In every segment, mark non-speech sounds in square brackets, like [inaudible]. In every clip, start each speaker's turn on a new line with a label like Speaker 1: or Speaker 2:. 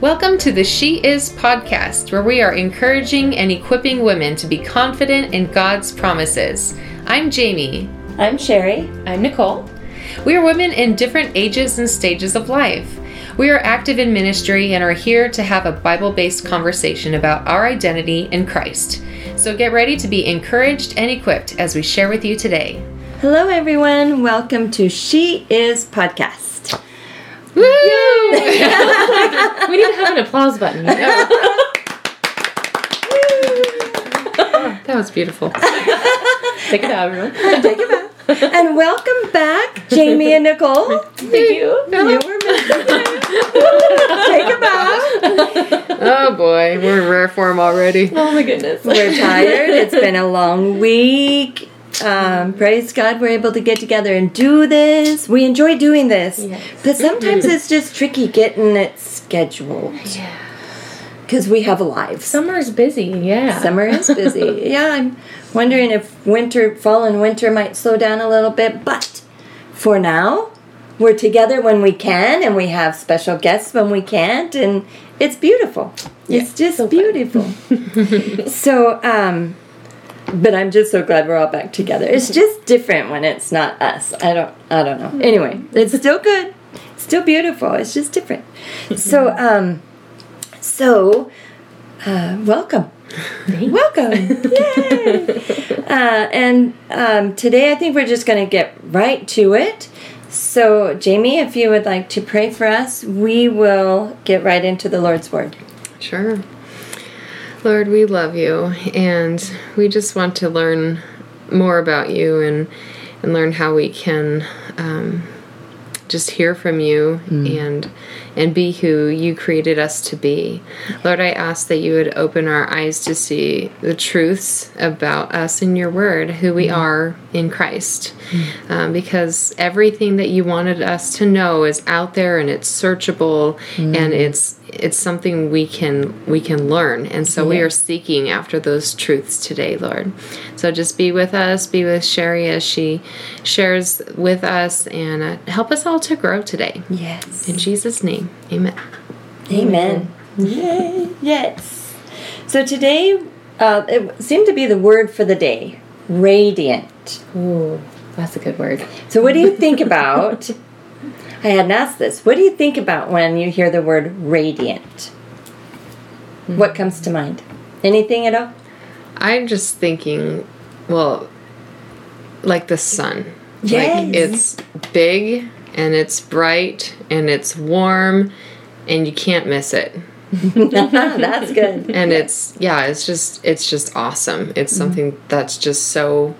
Speaker 1: Welcome to the She Is podcast, where we are encouraging and equipping women to be confident in God's promises. I'm Jamie.
Speaker 2: I'm Sherry.
Speaker 3: I'm Nicole.
Speaker 1: We are women in different ages and stages of life. We are active in ministry and are here to have a Bible based conversation about our identity in Christ. So get ready to be encouraged and equipped as we share with you today.
Speaker 2: Hello, everyone. Welcome to She Is Podcast.
Speaker 1: Woo!
Speaker 3: we need to have an applause button. [laughs]
Speaker 1: that was beautiful.
Speaker 3: Take it out, everyone.
Speaker 2: Take it out. And welcome back, Jamie and Nicole.
Speaker 3: Thank you.
Speaker 2: You were missing Take it back.
Speaker 1: Oh boy, we're in rare form already.
Speaker 3: Oh my goodness.
Speaker 2: We're tired. It's been a long week. Um, praise God, we're able to get together and do this. We enjoy doing this.
Speaker 3: Yes.
Speaker 2: But sometimes it's just tricky getting it scheduled
Speaker 3: Yeah.
Speaker 2: because we have a lives.
Speaker 3: Summer's busy, yeah.
Speaker 2: Summer is busy. [laughs] yeah, I'm wondering if winter, fall and winter might slow down a little bit, but for now, we're together when we can and we have special guests when we can't, and it's beautiful. It's just
Speaker 3: so
Speaker 2: beautiful. [laughs] so, um, but I'm just so glad we're all back together. It's just different when it's not us. I don't, I don't know. Anyway, it's still good. Still beautiful. It's just different. So, um, so, uh, welcome. Welcome. [laughs] Yay. Uh, and um, today I think we're just going to get right to it. So, Jamie, if you would like to pray for us, we will get right into the Lord's Word.
Speaker 1: Sure. Lord, we love you and we just want to learn more about you and and learn how we can um, just hear from you and and be who you created us to be. Lord, I ask that you would open our eyes to see the truths about us in your word, who we are in Christ. Um, because everything that you wanted us to know is out there and it's searchable and it's it's something we can we can learn. And so we are seeking after those truths today lord. So just be with us be with sherry as she shares with us and uh, help us all to grow today.
Speaker 2: Yes.
Speaker 1: in jesus name amen
Speaker 2: Amen. Yay. Yes. So today, uh, it seemed to be the word for the day radiant.
Speaker 3: Ooh, that's a good word.
Speaker 2: So, what do you think about? [laughs] I hadn't asked this. What do you think about when you hear the word radiant? What comes to mind? Anything at all?
Speaker 1: i'm just thinking well like the sun
Speaker 2: Yes.
Speaker 1: like it's big and it's bright and it's warm and you can't miss it. [laughs]
Speaker 2: That's good.
Speaker 1: and it's yeah it's just it's just awesome. It's mm-hmm. something that's just so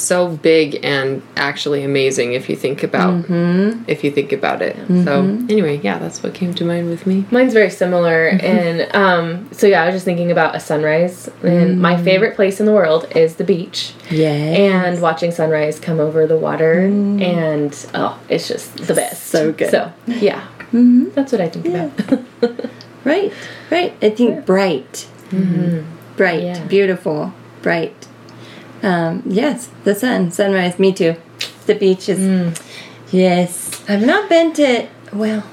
Speaker 1: so big and actually amazing if you think about mm-hmm. if you think about it so mm-hmm. anyway yeah that's what came to mind with me
Speaker 3: Mine's very similar, mm-hmm. and um, so yeah, I was just thinking about a sunrise. And mm. my favorite place in the world is the beach,
Speaker 2: Yeah.
Speaker 3: and watching sunrise come over the water, mm. and oh, it's just the best.
Speaker 2: So good.
Speaker 3: So yeah, that's what I think about. [laughs]
Speaker 2: Right. Right. I think bright. Bright.
Speaker 3: Yeah.
Speaker 2: Beautiful. Bright. Um, yes. The sun. Sunrise. Me too. The beach is. Yes. I've not been to. Well,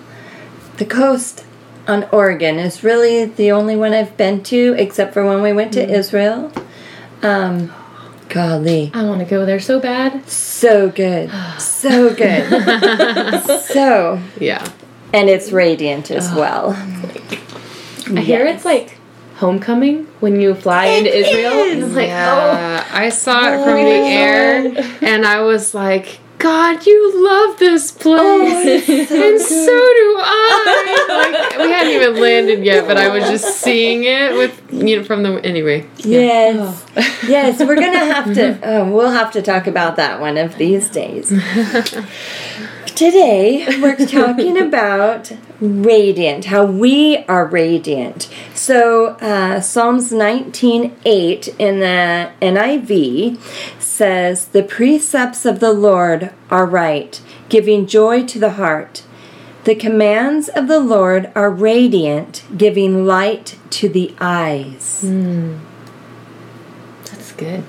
Speaker 2: the coast on Oregon is really the only one I've been to, except for when we went to Israel. Um, golly.
Speaker 3: I want to go there so bad.
Speaker 2: So good. So good. [laughs] so.
Speaker 1: yeah
Speaker 2: And it's radiant as well.
Speaker 3: I hear it's like homecoming when you fly into
Speaker 2: It
Speaker 3: Israel. And
Speaker 2: is.
Speaker 3: I'm like, oh,
Speaker 1: yeah i saw it from the air and i was like god you love this place [laughs] and so do I. [laughs] Like we hadn't even landed yet, but I was just seeing it with you know from the anyway.
Speaker 2: Yes. yes, we're going to have to, uh, we'll have to talk about that one of these days. [laughs] Today, [laughs] we're talking about radiant, how we are radiant. So, uh, Psalms 19:8 in the NIV says, The precepts of the Lord are right, giving joy to the heart. The commands of the Lord are radiant, giving light to the eyes.
Speaker 3: that's good.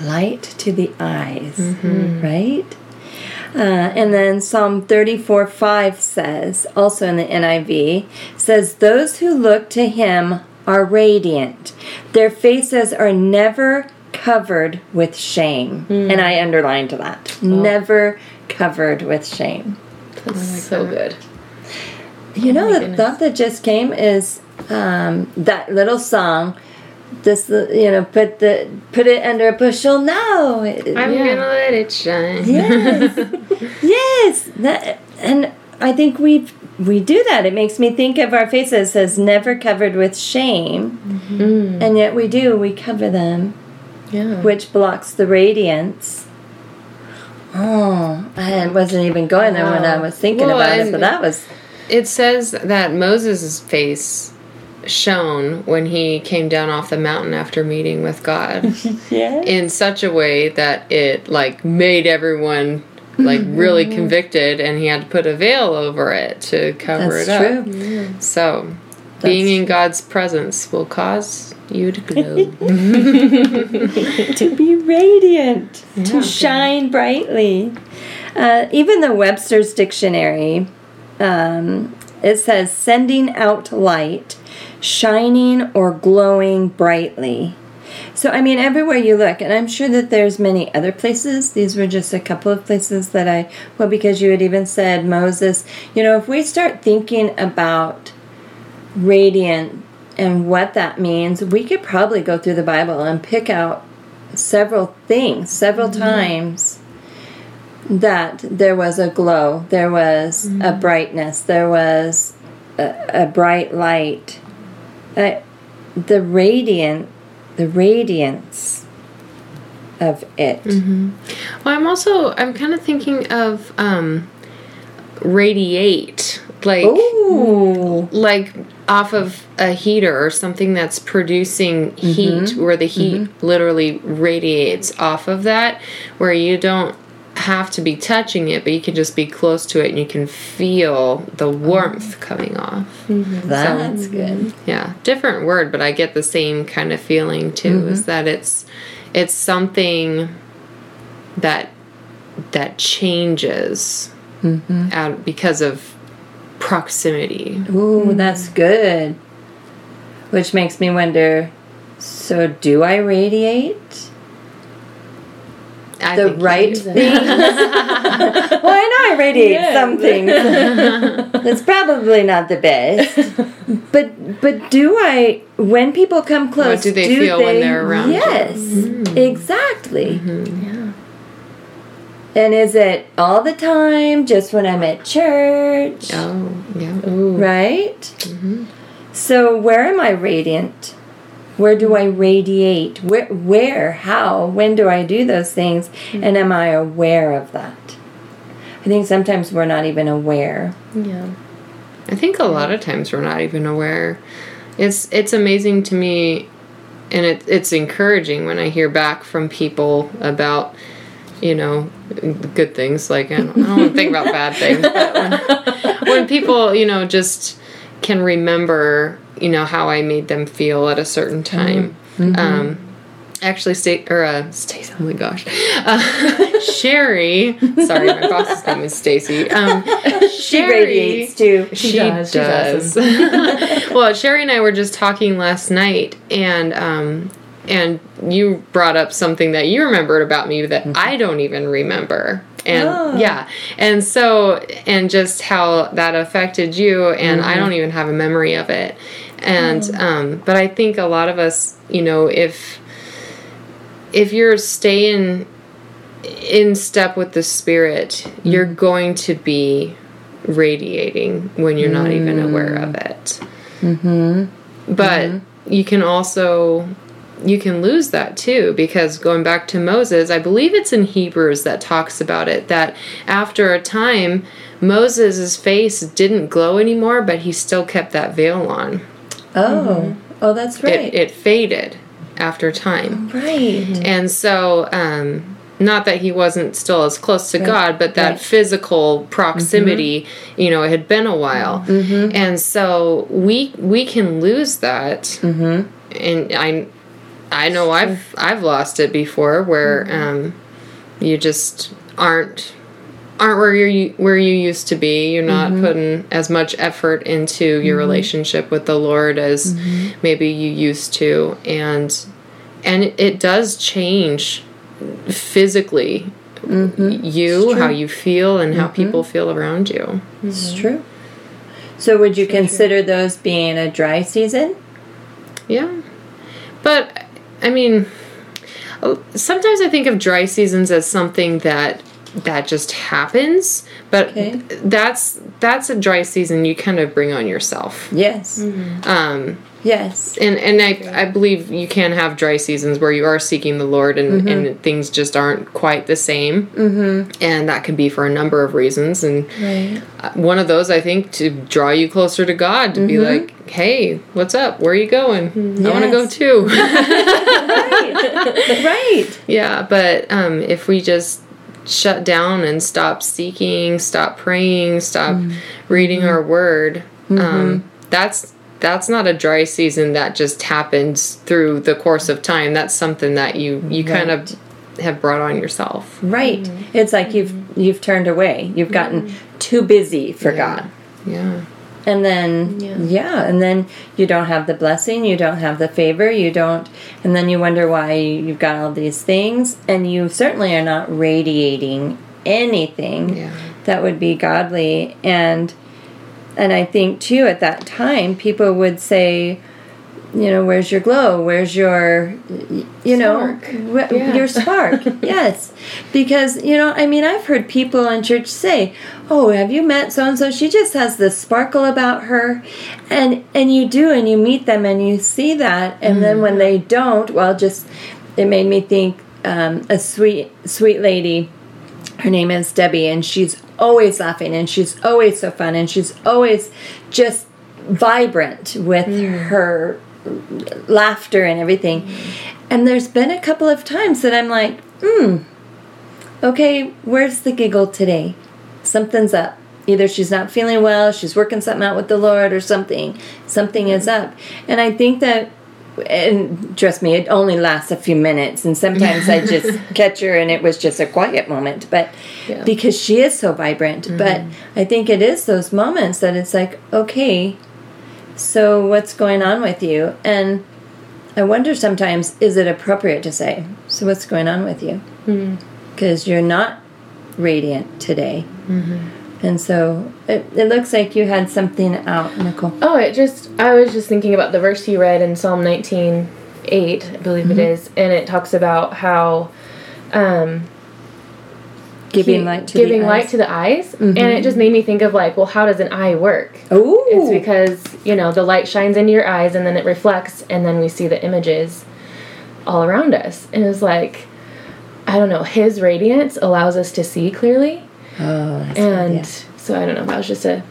Speaker 2: light to the eyes, right? Uh, and then Psalm 34 5 says, also in the NIV, says, Those who look to him are radiant. Their faces are never covered with shame. And I underlined that. Never covered with shame.
Speaker 3: That's so good.
Speaker 2: You know, the
Speaker 3: goodness.
Speaker 2: thought that just came is um, that little song. This, you know, put the put it under a bushel. No,
Speaker 1: I'm
Speaker 3: Yeah.
Speaker 1: gonna let it shine.
Speaker 2: yes, [laughs] yes. That, and I think we we do that. It makes me think of our faces as never covered with shame,
Speaker 3: Mm.
Speaker 2: and yet we do. We cover them,
Speaker 3: Yeah.
Speaker 2: which blocks the radiance. Oh, I wasn't even going there when I was thinking
Speaker 1: Well,
Speaker 2: about it, but that was
Speaker 1: It says that Moses' face shone when he came down off the mountain after meeting with God [laughs]
Speaker 2: yeah.
Speaker 1: in such a way that it like made everyone like really [laughs] convicted and he had to put a veil over it to cover
Speaker 2: That's
Speaker 1: it up.
Speaker 2: true.
Speaker 1: So, being in
Speaker 2: true.
Speaker 1: God's presence will cause you to glow. [laughs]
Speaker 2: to be radiant,
Speaker 1: Yeah.
Speaker 2: to shine brightly. Uh, even the Webster's Dictionary, um, it says sending out light, shining or glowing brightly. So, I mean, everywhere you look, and I'm sure that there's many other places. These were just a couple of places that I, well, because you had even said Moses. You know, if we start thinking about radiant and what that means, we could probably go through the Bible and pick out several things, several mm-hmm. times that there was a glow, there was a mm-hmm. brightness, there was a, a bright light. Uh, the radiant, the radiance of it.
Speaker 1: Well, I'm also I'm kind of thinking of um, radiate, like
Speaker 2: Ooh.
Speaker 1: like off of a heater or something that's producing heat, where the heat literally radiates off of that, where you don't have to be touching it, but you can just be close to it and you can feel the warmth coming off. Mm-hmm.
Speaker 2: That's good.
Speaker 1: Yeah, different word, but I get the same kind of feeling too. Is mm-hmm. that it's it's something that that changes mm-hmm. out because of proximity.
Speaker 2: Ooh, that's good. Which makes me wonder so, do I radiate?
Speaker 1: I
Speaker 2: the right
Speaker 1: do.
Speaker 2: things. [laughs] [laughs] well, I know I radiate some things. [laughs] That's probably not the best. But but do I? When people come close,
Speaker 1: do they feel when they're around you?
Speaker 2: Yes, mm. exactly.
Speaker 3: Yeah.
Speaker 2: And is it all the time? Just when I'm at church?
Speaker 1: Oh, yeah.
Speaker 3: Ooh.
Speaker 2: Right. Mm-hmm. So where am I radiant? Where do I radiate? Where, where, how, when do I do those things? Mm. And am I aware of that? I think sometimes we're not even aware.
Speaker 3: Yeah.
Speaker 1: I think a lot of times we're not even aware. It's it's amazing to me, and it it's encouraging when I hear back from people about, you know, good things. Like I don't, I don't think about bad things, but when, [laughs] when people you know just can remember you know how I made them feel at a certain time. Um, actually, state or uh, Stacy. Oh my gosh, uh, [laughs] Sherry. Sorry, my boss's name is Stacy. Um, [laughs]
Speaker 2: She
Speaker 1: Sherry-
Speaker 2: radiates too.
Speaker 1: she,
Speaker 3: She does.
Speaker 1: does. [laughs] Well, Sherry and I were just talking last night, and um, and you brought up something that you remembered about me that I don't even remember. And
Speaker 2: Oh.
Speaker 1: yeah, and so and just how that affected you, and I mm-hmm. don't even have a memory of it. And mm. um, but I think a lot of us, you know, if if you're staying in step with the spirit, you're mm. going to be radiating when you're not even aware of mm. it. Mm-hmm. But mm-hmm. you can also you can lose that too because going back to Moses, I believe it's in Hebrews that talks about it that after a time Moses' face didn't glow anymore, but he still kept that veil on.
Speaker 2: Oh, oh, that's right.
Speaker 1: It it faded after time.
Speaker 2: right.
Speaker 1: And so, um, not that he wasn't still as close to God, but that
Speaker 2: right. Mm-hmm.
Speaker 1: physical proximity, you know, it had been a while. And so we we can lose that. Mm-hmm. And I I know I've I've lost it before, where
Speaker 2: Mm-hmm.
Speaker 1: um, you just aren't aren't where you where you used to be. You're not mm-hmm. putting as much effort into your mm-hmm. relationship with the Lord as mm-hmm. maybe you used to, and and it, does change physically you, how you feel, and how people feel around you.
Speaker 2: It's true. So, would you consider those being a dry season?
Speaker 1: Yeah. But I mean oh, sometimes I think of dry seasons as something that that just happens, but
Speaker 2: Okay.
Speaker 1: that's that's a dry season you kind of bring on yourself.
Speaker 2: Yes.
Speaker 1: Um
Speaker 2: Yes.
Speaker 1: and and I I believe you can have dry seasons where you are seeking the Lord and and things just aren't quite the same. Mm-hmm. And that can be for a number of reasons and
Speaker 3: Right.
Speaker 1: uh, one of those I think to draw you closer to God to be like, "Hey, what's up? Where are you going? I want to go too." [laughs] [laughs]
Speaker 2: right. Right.
Speaker 1: Yeah, but um, if we just shut down and stop seeking, stop praying, stop reading our word, um, that's that's not a dry season that just happens through the course of time. That's something that you you kind of have brought on yourself.
Speaker 2: Right. Mm-hmm. It's like you've you've turned away. You've gotten mm-hmm. too busy for God.
Speaker 1: Yeah.
Speaker 2: And then
Speaker 3: Yeah.
Speaker 2: yeah. and then you don't have the blessing, you don't have the favor, you don't and then you wonder why you've got all these things and you certainly are not radiating anything
Speaker 1: Yeah.
Speaker 2: that would be godly and and I think too at that time people would say you know where's your glow? Where's your you
Speaker 3: Spark.
Speaker 2: know wh-
Speaker 3: Yeah. [laughs]
Speaker 2: your spark? [laughs] Yes. Because you know i mean i've heard people in church say oh have you met so and so she just has this sparkle about her. And and you do and you meet them and you see that. And then when they don't well just it made me think um, a sweet sweet lady her name is Debbie, and she's always laughing, and she's always so fun, and she's always just vibrant with her laughter and everything. And there's been a couple of times that I'm like, hmm, okay, where's the giggle today? Something's up. Either she's not feeling well, she's working something out with the Lord, or something. Something is up. And I think that and trust me, it only lasts a few minutes, and sometimes I just [laughs] catch her, and it was just a quiet moment. But
Speaker 3: Yeah.
Speaker 2: because she is so vibrant, mm-hmm. but I think it is those moments that it's like, okay, so what's going on with you? And I wonder sometimes, is it appropriate to say, so what's going on with you? Mm-hmm. Because you're not radiant today. Mm-hmm. And so it, it looks like you had something out, Nicole.
Speaker 3: Oh, it just, I was just thinking about the verse you read in Psalm 19 8, I believe it is, and it talks about how um,
Speaker 2: Giving
Speaker 3: he-
Speaker 2: light to
Speaker 3: giving
Speaker 2: the
Speaker 3: light
Speaker 2: eyes.
Speaker 3: to the eyes. And it just made me think of, like, well, how does an eye work?
Speaker 2: Ooh.
Speaker 3: It's because, you know, the light shines into your eyes and then it reflects, and then we see the images all around us. And it was like, I don't know, his radiance allows us to see clearly.
Speaker 2: Oh,
Speaker 3: And
Speaker 2: good, yeah.
Speaker 3: so I don't know, that was just a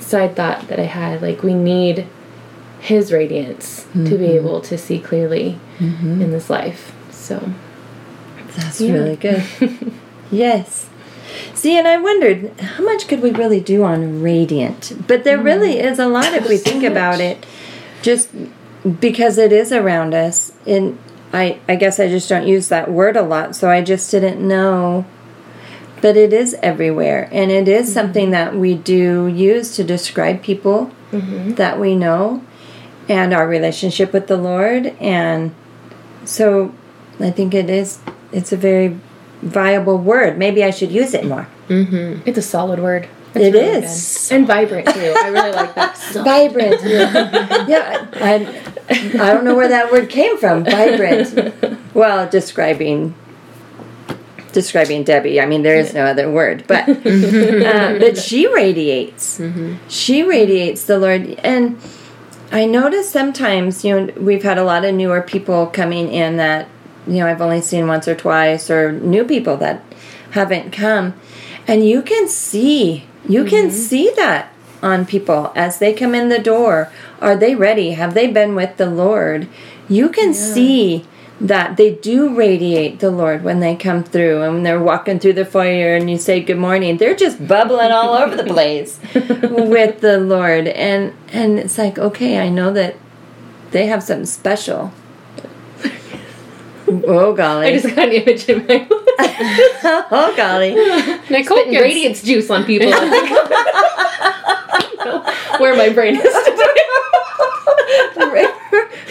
Speaker 3: side thought that I had. Like, we need his radiance to
Speaker 2: Mm-hmm.
Speaker 3: be able to see clearly in this life. So,
Speaker 2: That's
Speaker 3: Yeah.
Speaker 2: really good. [laughs] yes. See, and I wondered how much could we really do on radiant? But there really is a lot if we [laughs] think about it, just because it is around us. And I, I guess I just don't use that word a lot, so I just didn't know. But it is everywhere, and it is mm-hmm. something that we do use to describe people mm-hmm. that we know and our relationship with the Lord. And so I think it is, it's a very viable word. Maybe I should use it more. Mm-hmm.
Speaker 3: it's a solid word.
Speaker 2: It
Speaker 3: really
Speaker 2: is.
Speaker 3: good. And vibrant, too. I really like that. [laughs]
Speaker 2: Vibrant. Yeah, [laughs] yeah I, I don't know where that word came from. Vibrant. [laughs] Well, describing describing Debbie. I mean, there is no other word, but [laughs] uh, but she radiates. She radiates the Lord, and I notice sometimes you know we've had a lot of newer people coming in that you know I've only seen once or twice, or new people that haven't come, and you can see you can see that on people as they come in the door. Are they ready? Have they been with the Lord? You can see that they do radiate the Lord when they come through and when they're walking through the foyer and you say good morning. They're just bubbling all over the place [laughs] with the Lord. And and it's like, okay, I know that they have something special. [laughs] Oh golly.
Speaker 3: I just got an image in my [laughs]
Speaker 2: oh golly.
Speaker 1: Nicole
Speaker 3: Spitting
Speaker 1: gets,
Speaker 3: radiance juice on people. Where my brain is today.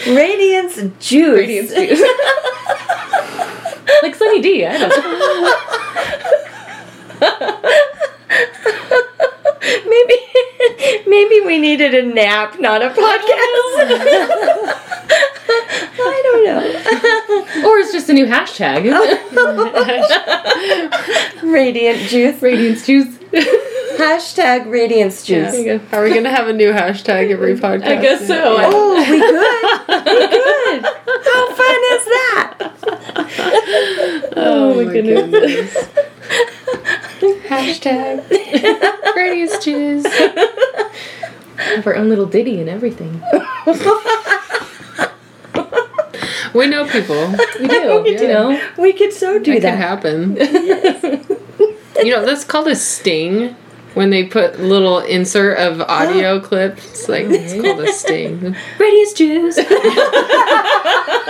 Speaker 2: Radiance juice.
Speaker 3: Radiance juice. like Sunny D, I don't know. [laughs]
Speaker 2: Maybe maybe we needed a nap, not a podcast. [laughs] I don't know.
Speaker 3: Or it's just a new hashtag. [laughs]
Speaker 2: Radiant juice.
Speaker 3: Radiance juice.
Speaker 2: Hashtag radiance juice.
Speaker 3: Go.
Speaker 1: Are we gonna have a new hashtag every podcast?
Speaker 3: I guess so.
Speaker 1: Yeah.
Speaker 2: Oh, we could. We could. How fun is that?
Speaker 1: Oh,
Speaker 3: my
Speaker 1: my
Speaker 3: goodness.
Speaker 1: goodness. [laughs] Hashtag Brady's juice.
Speaker 3: Have our own little ditty and everything. [laughs]
Speaker 1: We know people.
Speaker 3: We do. [laughs]
Speaker 2: We
Speaker 3: You know?
Speaker 2: We could so do
Speaker 1: That could
Speaker 2: that.
Speaker 1: happen. you know, that's called a sting. When they put little insert of audio [gasps] clips, like it's called a sting.
Speaker 2: Radiance juice.
Speaker 1: I'm just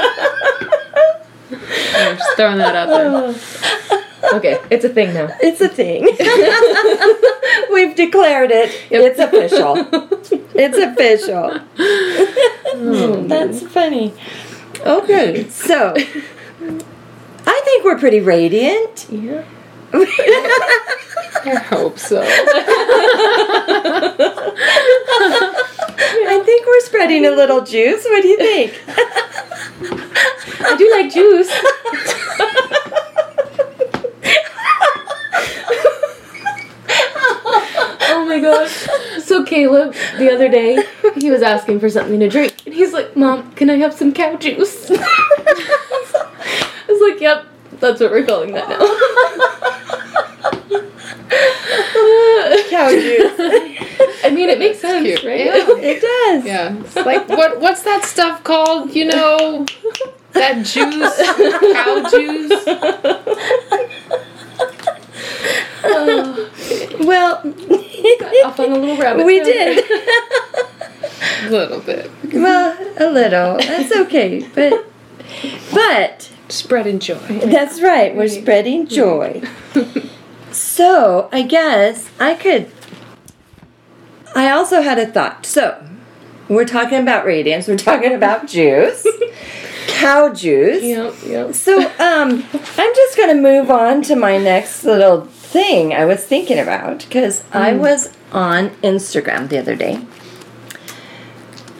Speaker 1: throwing that out there. [laughs]
Speaker 3: Okay, it's a thing now.
Speaker 2: It's a thing. [laughs] We've declared it. It's official. [laughs] It's official. Oh, hmm. That's funny. Okay, so I think we're pretty radiant.
Speaker 3: Yeah.
Speaker 1: I hope so.
Speaker 2: I think we're spreading a little juice. What do you think?
Speaker 3: I do like juice. My gosh. So Caleb, the other day, he was asking for something to drink, and he's like, "Mom, can I have some cow juice?" [laughs] I was like, "Yep, that's what we're calling that now." [laughs]
Speaker 2: Cow juice.
Speaker 3: I mean, it makes sense,
Speaker 1: cute.
Speaker 3: right?
Speaker 1: Yeah.
Speaker 2: It does.
Speaker 1: Yeah. It's like what what's that stuff called? You know that juice? Cow juice? [laughs] [laughs]
Speaker 2: Well,
Speaker 3: Off on a little rabbit.
Speaker 2: we did. [laughs]
Speaker 1: A little bit.
Speaker 2: Well, a little. That's okay. But but
Speaker 1: Spreading joy.
Speaker 2: that's right. We're spreading joy. So, I guess I could I also had a thought. So, we're talking about radiance, we're talking about [laughs] juice. Cow juice.
Speaker 3: Yep, yep.
Speaker 2: So, um, I'm just going to move on to my next little thing I was thinking about because I was on Instagram the other day.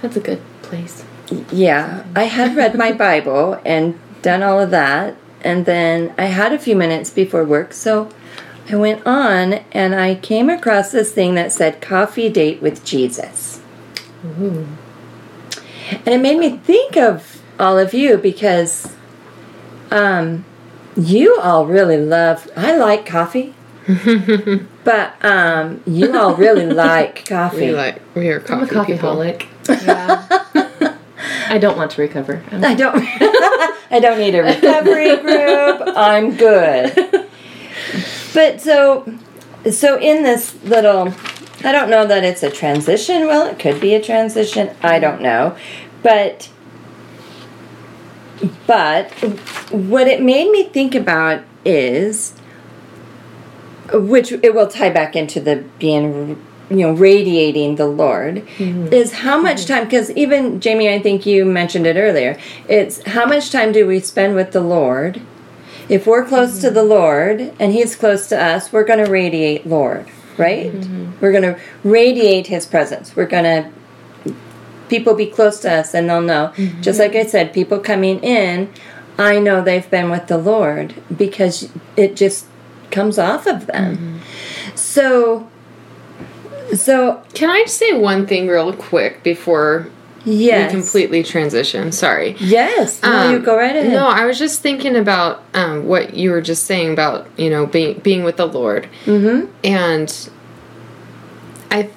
Speaker 3: That's a good place.
Speaker 2: Yeah, I had read my [laughs] Bible and done all of that, and then I had a few minutes before work, so I went on and I came across this thing that said coffee date with Jesus.
Speaker 3: Ooh.
Speaker 2: And it made me think of all of you because um, you all really love, I like coffee, [laughs] but um, you all really like [laughs] coffee.
Speaker 1: We like we are
Speaker 3: I'm a
Speaker 1: coffee
Speaker 3: coffee holic. Yeah. [laughs] I don't want to recover. I'm-
Speaker 2: I don't I don't need a recovery group. I'm good. But so so in this little I don't know that it's a transition. Well, it could be a transition. I don't know. But but what it made me think about is which it will tie back into the being you know radiating the lord mm-hmm. is how much mm-hmm. time because even jamie i think you mentioned it earlier it's how much time do we spend with the lord? If we're close to mm-hmm. the lord and he's close to us we're going to radiate lord right? We're going to radiate his presence. We're going to people be close to us and they'll know. Just like i said people coming in i know they've been with the lord because it just comes off of them. So so
Speaker 1: Can I say one thing real quick before
Speaker 2: yes.
Speaker 1: we completely transition? Sorry.
Speaker 2: yes. No you
Speaker 1: Um,
Speaker 2: go right ahead.
Speaker 1: No, I was just thinking about um, what you were just saying about you know being being with the Lord,
Speaker 2: mm-hmm.
Speaker 1: And I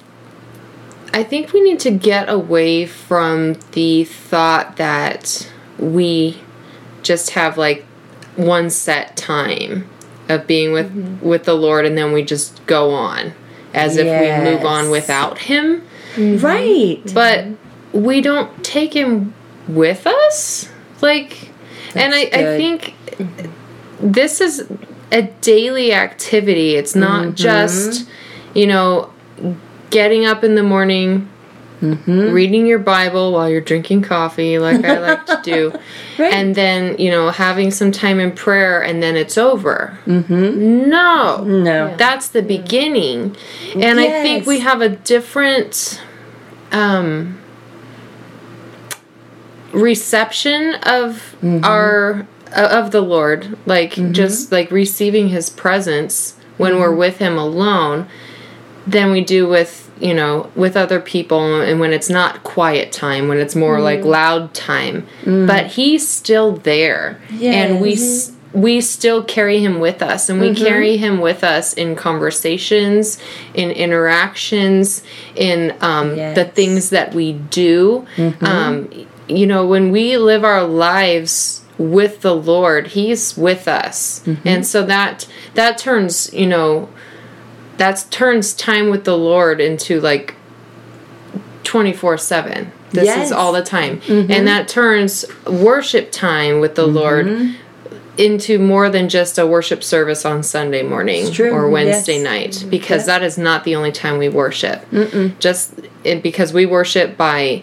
Speaker 1: I think we need to get away from the thought that we just have like one set time of being with mm-hmm. with the Lord, and then we just go on as if we move on without Him. Mm-hmm.
Speaker 2: Right. Mm-hmm.
Speaker 1: But we don't take him with us. Like and I, I think this is a daily activity. It's not just, you know, getting up in the morning, Mm-hmm. reading your Bible while you're drinking coffee, like I like to do, [laughs]
Speaker 2: Right.
Speaker 1: and then, you know, having some time in prayer and then it's over. Mm-hmm. No.
Speaker 2: No.
Speaker 1: That's the beginning. And I think we have a different um, reception of mm-hmm. our uh, of the Lord, like mm-hmm. just like receiving his presence when we're with him alone than we do with you know with other people and when it's not quiet time when it's more like mm. loud time. Mm. But he's still there. And we s- we still carry him with us and we mm-hmm. carry him with us in conversations in interactions in um, the things that we do. Mm-hmm. Um, you know when we live our lives with the lord he's with us. Mm-hmm. And so that that turns you know that turns time with the Lord into like 24 7. This
Speaker 2: Yes.
Speaker 1: is all the time. And that turns worship time with the Lord into more than just a worship service on Sunday morning or Wednesday
Speaker 2: Yes.
Speaker 1: night because that is not the only time we worship. Just it, because we worship by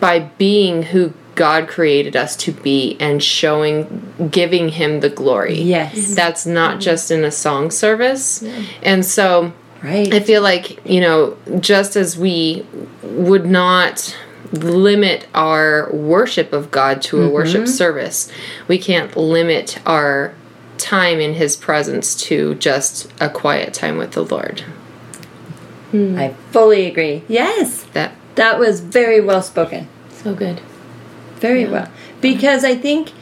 Speaker 1: by being who God created us to be and showing giving him the glory.
Speaker 2: Yes. Mm-hmm.
Speaker 1: That's not mm-hmm. just in a song service. And so
Speaker 2: Right.
Speaker 1: I feel like, you know, just as we would not limit our worship of God to a mm-hmm. worship service, we can't limit our time in his presence to just a quiet time with the Lord. Hmm.
Speaker 2: I fully agree. Yes.
Speaker 1: That
Speaker 2: That was very well spoken.
Speaker 3: So good.
Speaker 2: Very well. Because I think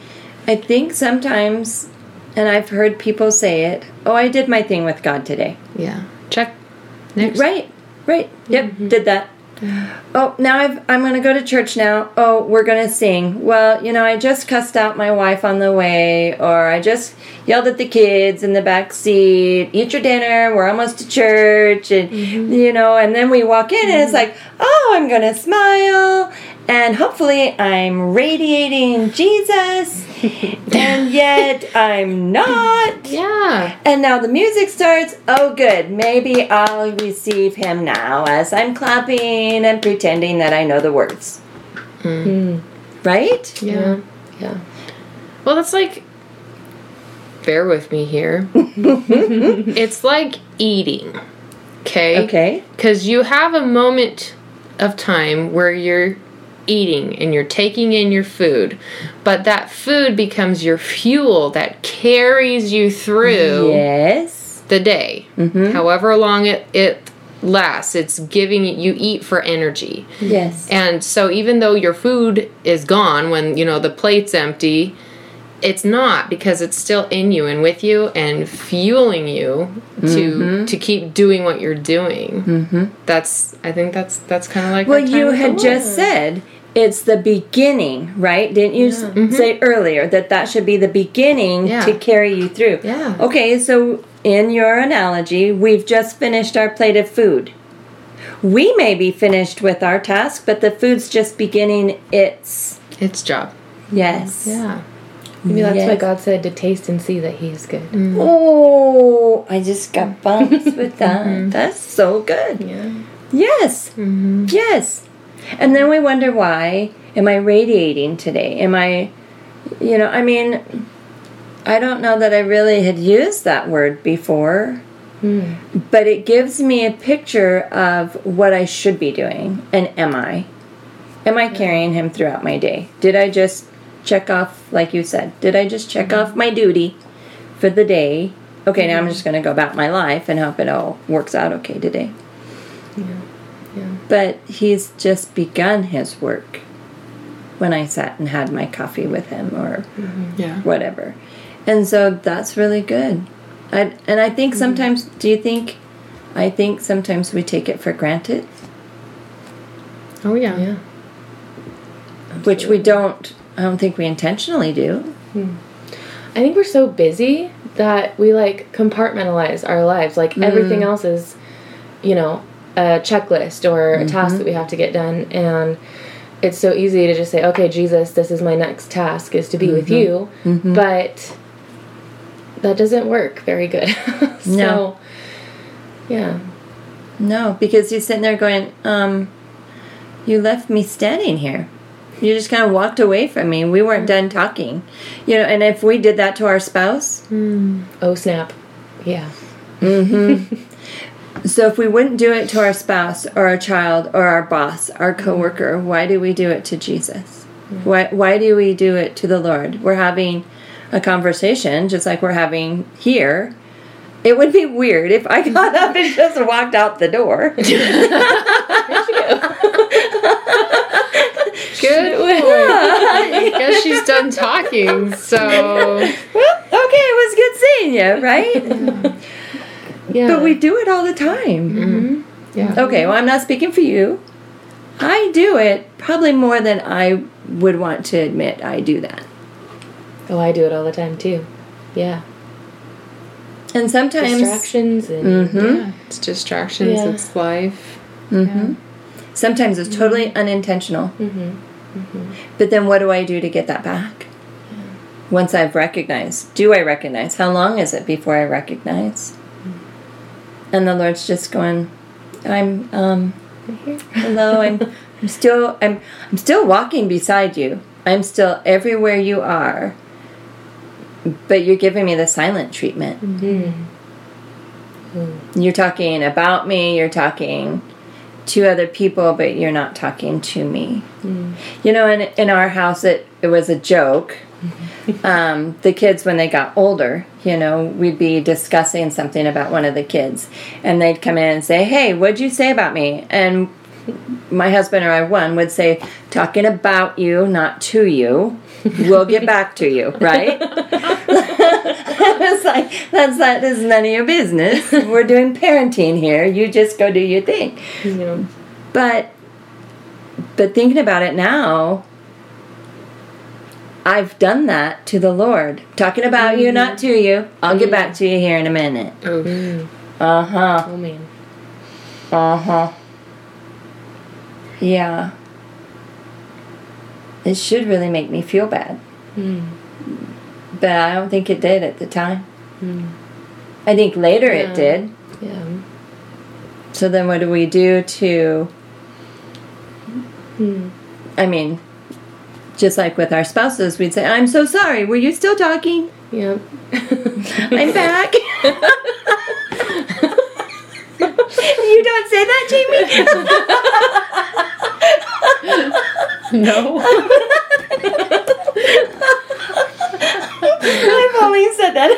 Speaker 2: I think sometimes and I've heard people say it, "Oh, I did my thing with God today."
Speaker 1: yeah. Check. Next.
Speaker 2: Right. Right. Yep, mm-hmm. did that. Oh, now I've, I'm going to go to church now. Oh, we're going to sing. Well, you know, I just cussed out my wife on the way, or I just yelled at the kids in the back seat. Eat your dinner. We're almost to church, and mm-hmm. you know, and then we walk in, and it's mm-hmm. like, oh, I'm going to smile, and hopefully I'm radiating Jesus, [laughs] and yet I'm not.
Speaker 1: Yeah.
Speaker 2: And now the music starts. Oh, good. Maybe I'll receive him now as I'm clapping and pretending that I know the words. Mm. Hmm. Right?
Speaker 1: Yeah.
Speaker 3: Yeah.
Speaker 1: Well, that's like, bear with me here. [laughs] it's like eating, okay?
Speaker 2: Okay.
Speaker 1: Because you have a moment of time where you're eating and you're taking in your food, but that food becomes your fuel that carries you through
Speaker 2: Yes.
Speaker 1: the day. However long it, it lasts, it's giving you eat for energy.
Speaker 2: Yes.
Speaker 1: And so even though your food is gone when, you know, the plate's empty, it's not because it's still in you and with you and fueling you to to keep doing what you're doing. Mm-hmm. That's I think that's that's kind of like
Speaker 2: Well, you had just said it's the beginning, right? Didn't you s mm-hmm. say earlier that that should be the beginning
Speaker 1: Yeah.
Speaker 2: to carry you through?
Speaker 1: Yeah.
Speaker 2: Okay, so in your analogy, we've just finished our plate of food. We may be finished with our task, but the food's just beginning its
Speaker 1: its job.
Speaker 2: yes.
Speaker 1: Yeah.
Speaker 3: Maybe that's why God said to taste and see that He is good. Mm.
Speaker 2: Oh, I just got [laughs] bumps with that. Mm-hmm. That's so good.
Speaker 3: Yeah.
Speaker 2: Yes. Mm-hmm. Yes. And then we wonder why am I radiating today? Am I you know, I mean I don't know that I really had used that word before. Hmm. But it gives me a picture of what I should be doing and am I? Am I carrying him throughout my day? Did I just check off like you said? Did I just check off my duty for the day? Okay, now I'm hmm. just going to go about my life and hope it all works out okay today.
Speaker 3: Yeah.
Speaker 2: But he's just begun his work when I sat and had my coffee with him or mm-hmm.
Speaker 1: Yeah.
Speaker 2: whatever. And so that's really good. I, and I think mm-hmm. sometimes, do you think, I think sometimes we take it for granted,
Speaker 1: Oh yeah.
Speaker 3: Yeah.
Speaker 2: which we don't, I don't think we intentionally do. Hmm.
Speaker 3: I think we're so busy that we like compartmentalize our lives. Like everything mm. else is, you know, a checklist or a mm-hmm. task that we have to get done. And it's so easy to just say, okay, Jesus, this is my next task is to be with mm-hmm. you. Mm-hmm. But that doesn't work very good. [laughs] so,
Speaker 2: No.
Speaker 3: yeah.
Speaker 2: No, because you're sitting there going, um, you left me standing here. You just kind of walked away from me. We weren't done talking. You know, and if we did that to our spouse, mm.
Speaker 3: Oh snap. Yeah. [laughs]
Speaker 2: so if we wouldn't do it to our spouse or our child or our boss, our mm-hmm. coworker, why do we do it to Jesus? Why why do we do it to the Lord? We're having a conversation just like we're having here. It would be weird if I got up and [laughs] just walked out the door. [laughs]
Speaker 1: Good point. I guess she's done talking, so
Speaker 2: Well, okay, it was good seeing you, right? [laughs]
Speaker 3: Yeah.
Speaker 2: but we do it all the time.
Speaker 1: yeah.
Speaker 2: Okay, well, I'm not speaking for you. I do it probably more than I would want to admit I do that.
Speaker 3: Oh, I do it all the time too. Yeah.
Speaker 2: And sometimes.
Speaker 3: Distractions and
Speaker 2: hmm
Speaker 1: Yeah, it's distractions.
Speaker 3: Yeah.
Speaker 1: It's life.
Speaker 2: hmm Sometimes it's totally unintentional.
Speaker 3: Mm-hmm.
Speaker 2: But then what do I do to get that back? Once I've recognized. Do I recognize? How long is it before I recognize? And the Lord's just going, I'm um hello, I'm I'm still I'm I'm still walking beside you. I'm still everywhere you are. But you're giving me the silent treatment. You're talking about me, you're talking to other people, but you're not talking to me. You know, in in our house, it it was a joke. um, the kids, when they got older, you know, we'd be discussing something about one of the kids, and they'd come in and say, "Hey, what'd you say about me?" And my husband or I, one, would say, "Talking about you, not to you. We'll get back to you, right?" [laughs] [laughs] it's like that's that is none of your business. We're doing parenting here. You just go do your thing.
Speaker 3: you know.
Speaker 2: But but thinking about it now, I've done that to the Lord. Talking about you, not mm-hmm. to you. I'll get mm-hmm. back to you here in a minute.
Speaker 1: Oh,
Speaker 2: Uh huh.
Speaker 3: Oh man.
Speaker 2: Uh huh. Yeah. It should really make me feel bad. Hmm. But I don't think it did at the time. Hmm. I think later
Speaker 3: Yeah.
Speaker 2: it did.
Speaker 3: Yeah.
Speaker 2: So then what do we do to hmm. I mean just like with our spouses we'd say I'm so sorry were you still talking
Speaker 3: Yep. [laughs]
Speaker 2: I'm back [laughs] You don't say that Jamie [laughs]
Speaker 1: no.
Speaker 2: I've only said that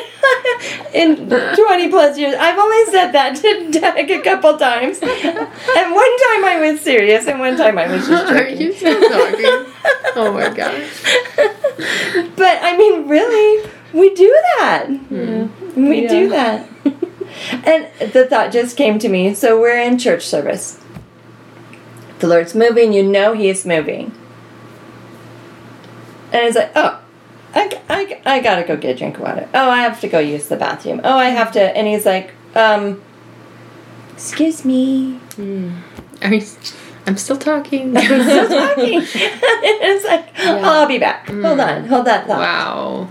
Speaker 2: in 20 plus years. I've only said that to Derek a couple times. And one time I was serious, and one time I was just joking.
Speaker 1: Are
Speaker 2: joking.
Speaker 1: you still talking? Oh my gosh.
Speaker 2: But I mean, really, we do that. Hmm. Yeah. We
Speaker 3: Yeah.
Speaker 2: do that. and the thought just came to me. So we're in church service. The Lord's moving. You know He is moving. And it's like, oh, I, I, I gotta go get a drink of water. Oh, I have to go use the bathroom. Oh, I have to. And he's like, um, excuse me.
Speaker 1: Are you, I'm still talking. [laughs]
Speaker 2: I'm still talking. [laughs] it's like, oh, I'll be back. Hold on. Hold that thought.
Speaker 1: wow.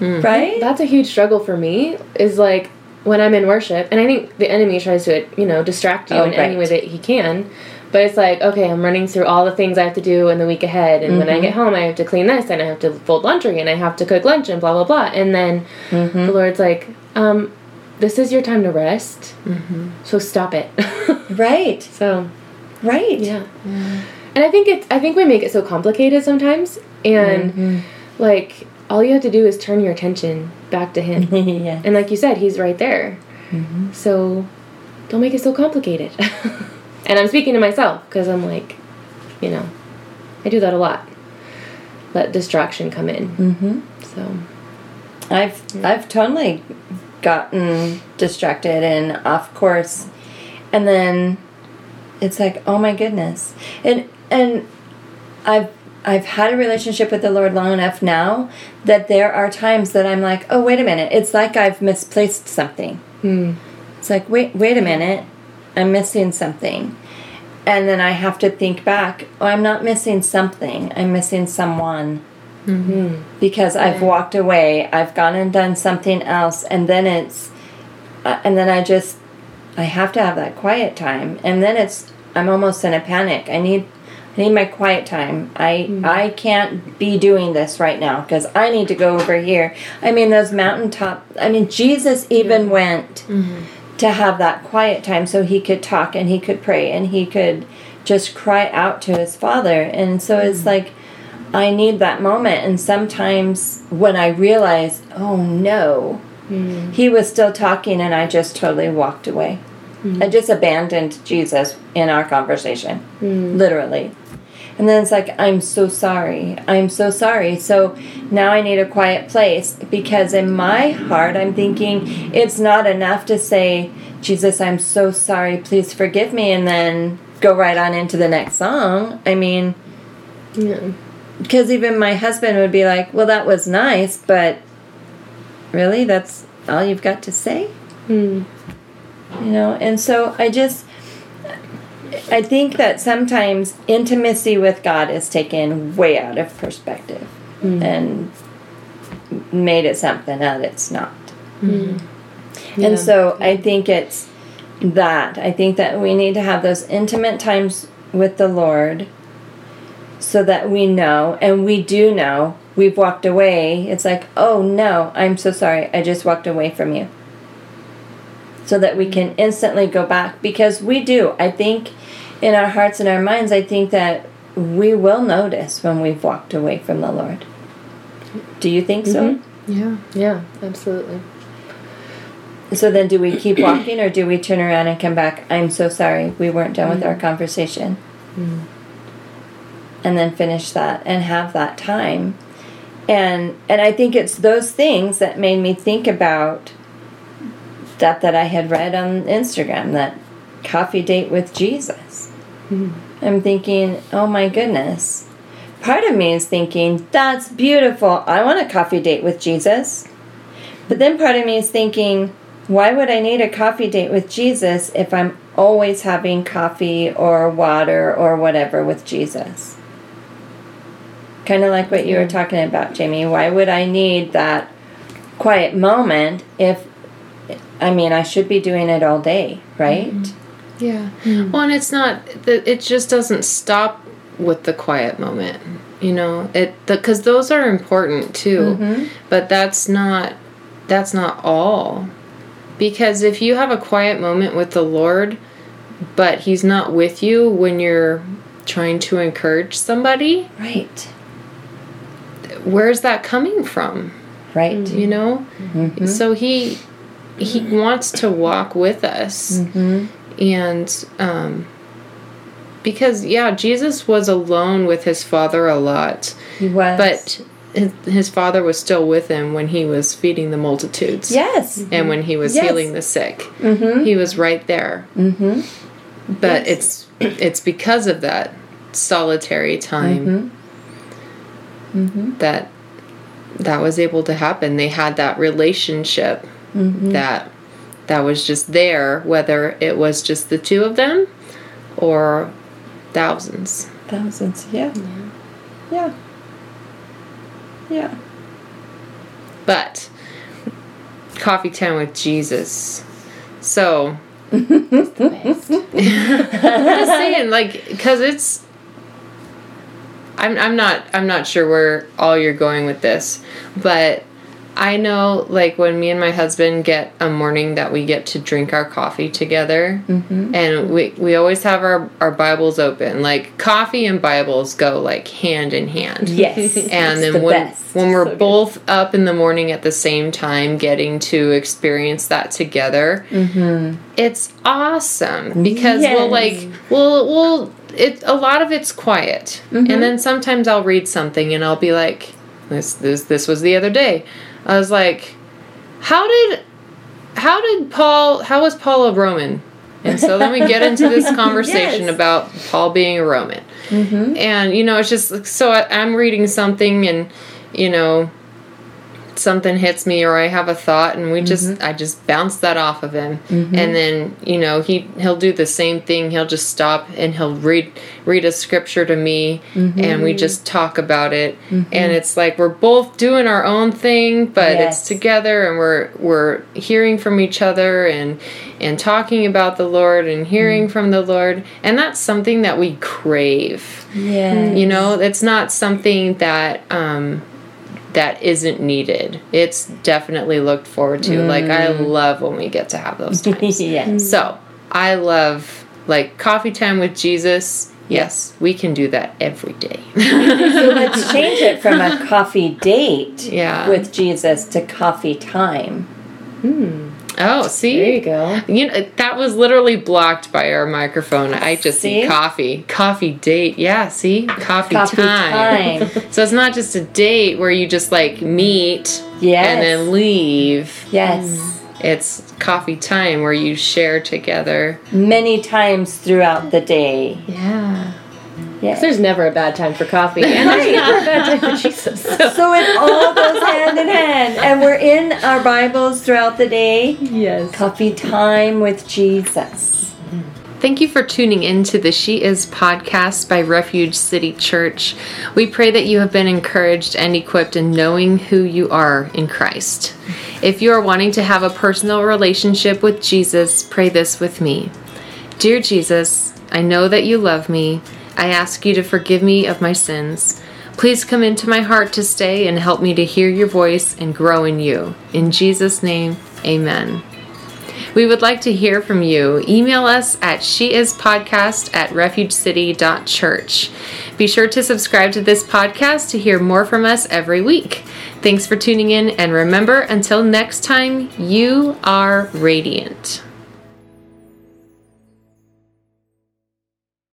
Speaker 2: Right?
Speaker 3: That's a huge struggle for me. Is like when I'm in worship, and I think the enemy tries to, you know, distract you
Speaker 2: Oh,
Speaker 3: in any way that he can. But it's like, okay, I'm running through all the things I have to do in the week ahead, and when I mm-hmm. get home, I have to clean this, and I have to fold laundry, and I have to cook lunch, and blah blah blah. And then mm-hmm. the Lord's like, um, "This is your time to rest, mm-hmm. so stop it." [laughs]
Speaker 2: Right.
Speaker 3: so
Speaker 2: Right.
Speaker 3: yeah. And I think it's I think we make it so complicated sometimes and like all you have to do is turn your attention back to him. [laughs]
Speaker 2: yeah.
Speaker 3: and like you said, he's right there. So don't make it so complicated. [laughs] and I'm speaking to myself because I'm like, you know, I do that a lot. Let distraction come in.
Speaker 2: Mm-hmm.
Speaker 3: So
Speaker 2: I've I've totally gotten distracted and off course, and then it's like, oh my goodness, and and I've I've had a relationship with the Lord long enough now that there are times that I'm like, oh wait a minute, it's like I've misplaced something.
Speaker 3: hmm.
Speaker 2: It's like wait wait a minute, I'm missing something. And then I have to think back, oh, I'm not missing something, I'm missing someone. Mm-hmm. because I've walked away, I've gone and done something else, and then it's, uh, and then I just, I have to have that quiet time, and then it's, I'm almost in a panic. I need, I need my quiet time. I, mm-hmm. I can't be doing this right now because I need to go over here. I mean, those mountaintop. I mean, Jesus even went mm-hmm. To have that quiet time so he could talk and he could pray and he could just cry out to his father. And so it's mm. like I need that moment. And sometimes when I realize, oh no, mm. he was still talking and I just totally walked away. Mm. I just abandoned Jesus in our conversation, literally. And then it's like, I'm so sorry. I'm so sorry. So now I need a quiet place because in my heart, I'm thinking it's not enough to say, Jesus, I'm so sorry. Please forgive me. And then go right on into the next song. I mean,
Speaker 3: Yeah.
Speaker 2: because even my husband would be like, well, that was nice, but really, that's all you've got to say?
Speaker 3: Mm.
Speaker 2: you know and so i just i think that sometimes intimacy with god is taken way out of perspective mm. and made it something that it's not. Mm. And so i think it's that. I think that we need to have those intimate times with the lord so that we know and we do know we've walked away. It's like oh no i'm so sorry. I just walked away from you so that we can instantly go back. Because we do i think in our hearts and our minds i think that we will notice when we've walked away from the lord. Do you think so? Mm-hmm.
Speaker 1: Yeah.
Speaker 3: Yeah, absolutely.
Speaker 2: so then do we keep [coughs] walking or do we turn around and come back? I'm so sorry we weren't done with mm. our conversation. Mm. And then finish that and have that time. And and i think it's those things that made me think about that that i had read on instagram that coffee date with jesus. Hmm. I'm thinking oh my goodness. Part of me is thinking that's beautiful. I want a coffee date with jesus. But then part of me is thinking why would i need a coffee date with jesus if i'm always having coffee or water or whatever with jesus? Kind of like what you were talking about jamie. Why would i need that quiet moment if i mean i should be doing it all day right mm-hmm.
Speaker 1: Yeah. Mm. Well, and it's not that it just doesn't stop with the quiet moment. You know, it because those are important too. Mm-hmm. But that's not that's not all. Because if you have a quiet moment with the Lord, but he's not with you when you're trying to encourage somebody,
Speaker 2: right
Speaker 1: where's that coming from?
Speaker 2: right
Speaker 1: You know? Mm-hmm. So he he wants to walk with us. And um because yeah jesus was alone with his father a lot.
Speaker 2: He was.
Speaker 1: But his, his father was still with him when he was feeding the multitudes.
Speaker 2: Yes.
Speaker 1: And when he was
Speaker 2: Yes.
Speaker 1: healing the sick. He was right there.
Speaker 2: Mm-hmm.
Speaker 1: But
Speaker 2: Yes.
Speaker 1: it's it's because of that solitary time
Speaker 2: Mm-hmm.
Speaker 1: that that was able to happen. They had that relationship
Speaker 2: Mm-hmm.
Speaker 1: that that was just there whether it was just the two of them or thousands.
Speaker 2: Thousands yeah. Yeah. Yeah.
Speaker 1: But coffee time with jesus. So [laughs] just saying, like, because it's. I'm I'm not I'm not sure where all you're going with this, but I know like when me and my husband get a morning that we get to drink our coffee together, mm-hmm. and we we always have our our Bibles open. Like coffee and Bibles go like hand in hand. [laughs]
Speaker 2: yes
Speaker 1: And then
Speaker 2: the
Speaker 1: when
Speaker 2: best.
Speaker 1: when we're
Speaker 3: So good.
Speaker 1: both up in the morning at the same time, getting to experience that together, mm-hmm. it's awesome because we'll like we'll we'll it a lot of it's quiet, and mm-hmm. then sometimes I'll read something and I'll be like, this this this was the other day. I was like, how did how did Paul how was Paul a Roman? And so then we get into this [laughs] conversation
Speaker 2: Yes.
Speaker 1: about Paul being a Roman. Mm-hmm. And, you know, it's just so I, I'm reading something and, you know, something hits me or I have a thought and we just
Speaker 2: Mm-hmm.
Speaker 1: I just bounce that off of him. And then, you know, he he'll do the same thing. He'll just stop and he'll read read a scripture to me
Speaker 2: Mm-hmm.
Speaker 1: and we just talk about it. And it's like we're both doing our own thing, but
Speaker 2: Yes.
Speaker 1: it's together and we're we're hearing from each other and and talking about the Lord and hearing
Speaker 2: Mm.
Speaker 1: from the Lord. And that's something that we crave.
Speaker 2: Yeah.
Speaker 1: You know, it's not something that um, that isn't needed. It's definitely looked forward to. Like I mm. love when we get to have those [laughs] times.
Speaker 2: yes. Mm.
Speaker 1: so I love like coffee time with Jesus. Yes, we can do that every day. [laughs]
Speaker 2: So let's change it from a coffee date
Speaker 1: Yeah.
Speaker 2: with Jesus to coffee time. Hmm.
Speaker 1: Oh, see,
Speaker 3: There you go.
Speaker 1: You know, that was literally blocked by our microphone. I just see,
Speaker 2: See?
Speaker 1: coffee. Coffee date. Yeah, see? Coffee,
Speaker 2: Coffee
Speaker 1: time.
Speaker 2: time. [laughs]
Speaker 1: So it's not just a date where you just like meet
Speaker 2: Yes.
Speaker 1: and then leave.
Speaker 2: Yes. Mm.
Speaker 1: It's coffee time where you share together.
Speaker 2: Many times throughout the day.
Speaker 1: Yeah.
Speaker 2: Yes.
Speaker 3: There's never a bad time for coffee, and there's never a bad time for Jesus. So. [laughs]
Speaker 2: So it all goes hand in hand. And we're in our Bibles throughout the day.
Speaker 3: Yes.
Speaker 2: Coffee time with Jesus.
Speaker 1: Thank you for tuning in to the She Is podcast by Refuge City Church. We pray that you have been encouraged and equipped in knowing who you are in Christ. If you are wanting to have a personal relationship with Jesus, pray this with me. Dear Jesus, I know that you love me. I ask you to forgive me of my sins. Please come into my heart to stay and help me to hear your voice and grow in you. In Jesus' name, amen. We would like to hear from you. Email us at sheispodcast at refugecity.church. Be sure to subscribe to this podcast to hear more from us every week. Thanks for tuning in, and remember, until next time, you are radiant.